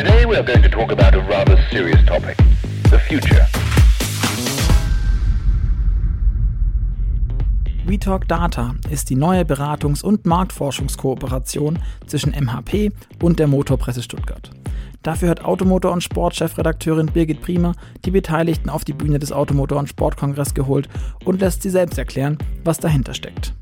Today we are going to talk about a rather serious topic, the future. WeTalk Data ist die neue Beratungs- und Marktforschungskooperation zwischen MHP und der Motorpresse Stuttgart. Dafür hat Automotor- und Sportchefredakteurin Birgit Priemer die Beteiligten auf die Bühne des Automotor- und Sportkongress geholt und lässt sie selbst erklären, was dahinter steckt.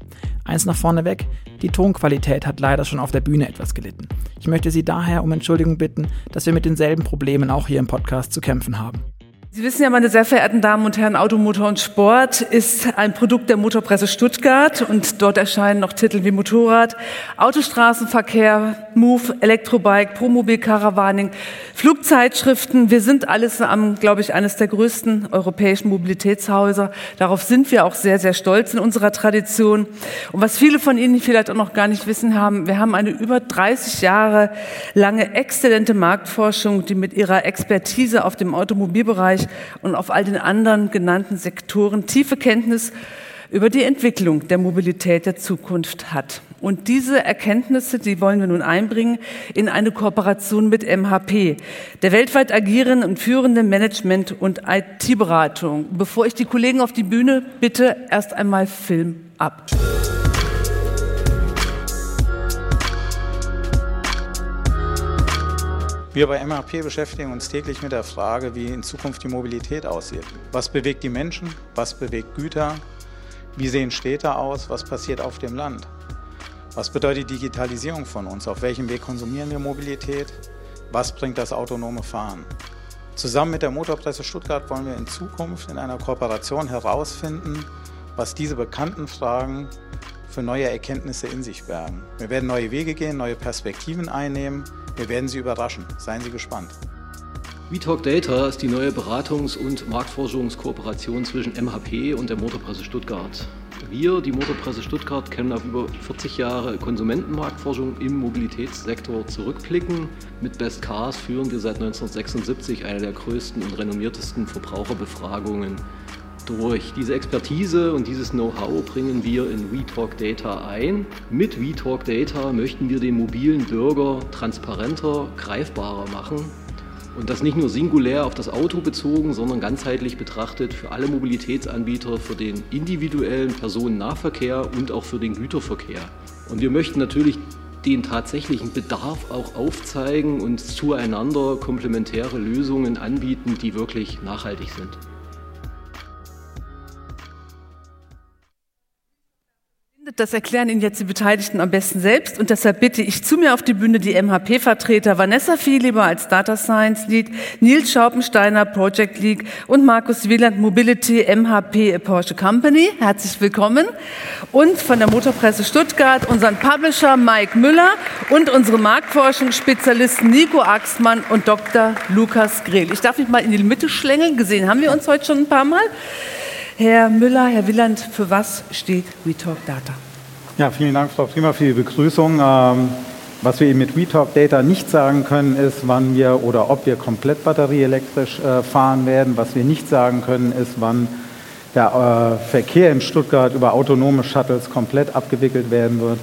Eins nach vorne weg, die Tonqualität hat leider schon auf der Bühne etwas gelitten. Ich möchte Sie daher um Entschuldigung bitten, dass wir mit denselben Problemen auch hier im Podcast zu kämpfen haben. Sie wissen ja, meine sehr verehrten Damen und Herren, Automotor und Sport ist ein Produkt der Motorpresse Stuttgart und dort erscheinen noch Titel wie Motorrad, Autostraßenverkehr, Move, Elektrobike, Promobil, Caravaning, Flugzeitschriften. Wir sind alles am, glaube ich, eines der größten europäischen Mobilitätshäuser. Darauf sind wir auch sehr, sehr stolz in unserer Tradition. Und was viele von Ihnen vielleicht auch noch gar nicht wissen haben, wir haben eine über 30 Jahre lange exzellente Marktforschung, die mit ihrer Expertise auf dem Automobilbereich und auf all den anderen genannten Sektoren tiefe Kenntnis über die Entwicklung der Mobilität der Zukunft hat. Und diese Erkenntnisse, die wollen wir nun einbringen in eine Kooperation mit MHP, der weltweit agierenden und führenden Management- und IT-Beratung. Bevor ich die Kollegen auf die Bühne bitte, erst einmal Film ab. Wir bei MHP beschäftigen uns täglich mit der Frage, wie in Zukunft die Mobilität aussieht. Was bewegt die Menschen? Was bewegt Güter? Wie sehen Städte aus? Was passiert auf dem Land? Was bedeutet Digitalisierung von uns? Auf welchem Weg konsumieren wir Mobilität? Was bringt das autonome Fahren? Zusammen mit der Motorpresse Stuttgart wollen wir in Zukunft in einer Kooperation herausfinden, was diese bekannten Fragen für neue Erkenntnisse in sich bergen. Wir werden neue Wege gehen, neue Perspektiven einnehmen wir werden Sie überraschen. Seien Sie gespannt. WeTalk Data ist die neue Beratungs- und Marktforschungskooperation zwischen MHP und der Motorpresse Stuttgart. Wir, die Motorpresse Stuttgart, können auf über 40 Jahre Konsumentenmarktforschung im Mobilitätssektor zurückblicken. Mit Best Cars führen wir seit 1976 eine der größten und renommiertesten Verbraucherbefragungen durch. Diese Expertise und dieses Know-how bringen wir in WeTalk Data ein. Mit WeTalk Data möchten wir den mobilen Bürger transparenter, greifbarer machen. Und das nicht nur singulär auf das Auto bezogen, sondern ganzheitlich betrachtet für alle Mobilitätsanbieter, für den individuellen Personennahverkehr und auch für den Güterverkehr. Und wir möchten natürlich den tatsächlichen Bedarf auch aufzeigen und zueinander komplementäre Lösungen anbieten, die wirklich nachhaltig sind. Das erklären Ihnen jetzt die Beteiligten am besten selbst und deshalb bitte ich zu mir auf die Bühne die MHP-Vertreter Vanessa Viehleber als Data Science Lead, Nils Schaupensteiner Project League und Markus Wieland Mobility MHP Porsche Company. Herzlich willkommen. Und von der Motorpresse Stuttgart unseren Publisher Mike Müller und unsere Marktforschungsspezialisten Nico Axmann und Dr. Lukas Grehl. Ich darf mich mal in die Mitte schlängeln. Gesehen haben wir uns heute schon ein paar Mal. Herr Müller, Herr Wieland, für was steht WeTalk Data? Ja, vielen Dank, Frau Prima, für die Begrüßung. Ähm, was wir eben mit WeTalk Data nicht sagen können, ist, wann wir oder ob wir komplett batterieelektrisch äh, fahren werden. Was wir nicht sagen können, ist, wann der äh, Verkehr in Stuttgart über autonome Shuttles komplett abgewickelt werden wird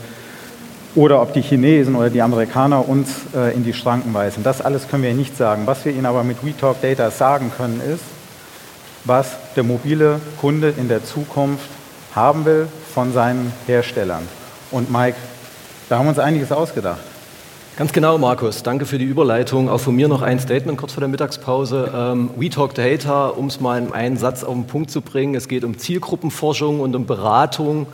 oder ob die Chinesen oder die Amerikaner uns äh, in die Schranken weisen. Das alles können wir nicht sagen. Was wir Ihnen aber mit WeTalk Data sagen können, ist, was der mobile Kunde in der Zukunft haben will von seinen Herstellern. Und Mike, da haben wir uns einiges ausgedacht. Ganz genau, Markus. Danke für die Überleitung. Auch von mir noch ein Statement kurz vor der Mittagspause. Ähm, We Talk Data, um es mal in einen Satz auf den Punkt zu bringen. Es geht um Zielgruppenforschung und um Beratung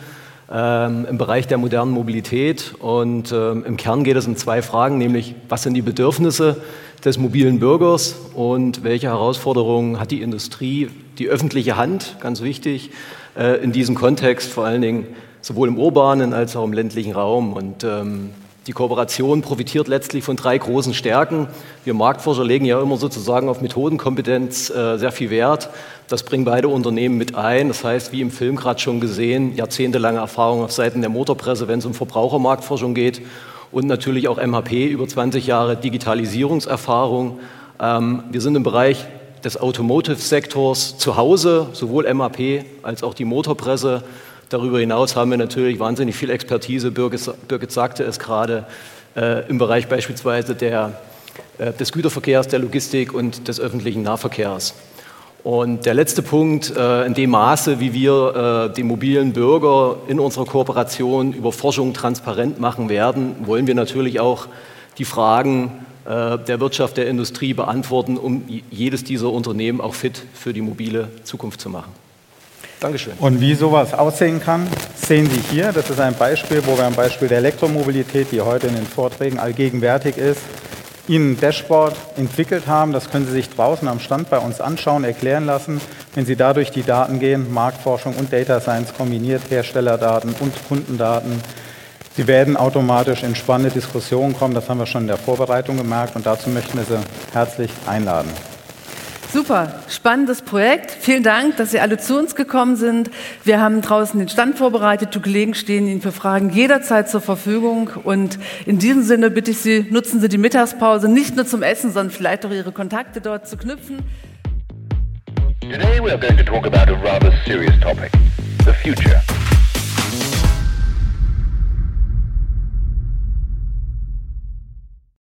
ähm, im Bereich der modernen Mobilität. Und ähm, im Kern geht es um zwei Fragen, nämlich was sind die Bedürfnisse des mobilen Bürgers und welche Herausforderungen hat die Industrie, die öffentliche Hand, ganz wichtig, äh, in diesem Kontext, vor allen Dingen sowohl im urbanen als auch im ländlichen Raum. Und ähm, die Kooperation profitiert letztlich von drei großen Stärken. Wir Marktforscher legen ja immer sozusagen auf Methodenkompetenz äh, sehr viel Wert. Das bringen beide Unternehmen mit ein. Das heißt, wie im Film gerade schon gesehen, jahrzehntelange Erfahrung auf Seiten der Motorpresse, wenn es um Verbrauchermarktforschung geht und natürlich auch MHP über 20 Jahre Digitalisierungserfahrung. Ähm, wir sind im Bereich des Automotive-Sektors zu Hause, sowohl MHP als auch die Motorpresse. Darüber hinaus haben wir natürlich wahnsinnig viel Expertise. Birgit, Birgit sagte es gerade äh, im Bereich beispielsweise der äh, des Güterverkehrs, der Logistik und des öffentlichen Nahverkehrs. Und der letzte Punkt, äh, in dem Maße, wie wir äh, den mobilen Bürger in unserer Kooperation über Forschung transparent machen werden, wollen wir natürlich auch die Fragen der Wirtschaft, der Industrie beantworten, um jedes dieser Unternehmen auch fit für die mobile Zukunft zu machen. Dankeschön. Und wie sowas aussehen kann, sehen Sie hier. Das ist ein Beispiel, wo wir ein Beispiel der Elektromobilität, die heute in den Vorträgen allgegenwärtig ist, Ihnen ein Dashboard entwickelt haben. Das können Sie sich draußen am Stand bei uns anschauen, erklären lassen. Wenn Sie da durch die Daten gehen, Marktforschung und Data Science kombiniert, Herstellerdaten und Kundendaten, Sie werden automatisch in spannende Diskussionen kommen. Das haben wir schon in der Vorbereitung gemerkt und dazu möchten wir Sie herzlich einladen. Super, spannendes Projekt. Vielen Dank, dass Sie alle zu uns gekommen sind. Wir haben draußen den Stand vorbereitet. Die Kollegen stehen Ihnen für Fragen jederzeit zur Verfügung. Und in diesem Sinne bitte ich Sie, nutzen Sie die Mittagspause nicht nur zum Essen, sondern vielleicht auch Ihre Kontakte dort zu knüpfen. Today we are going to talk about a rather serious topic, the future.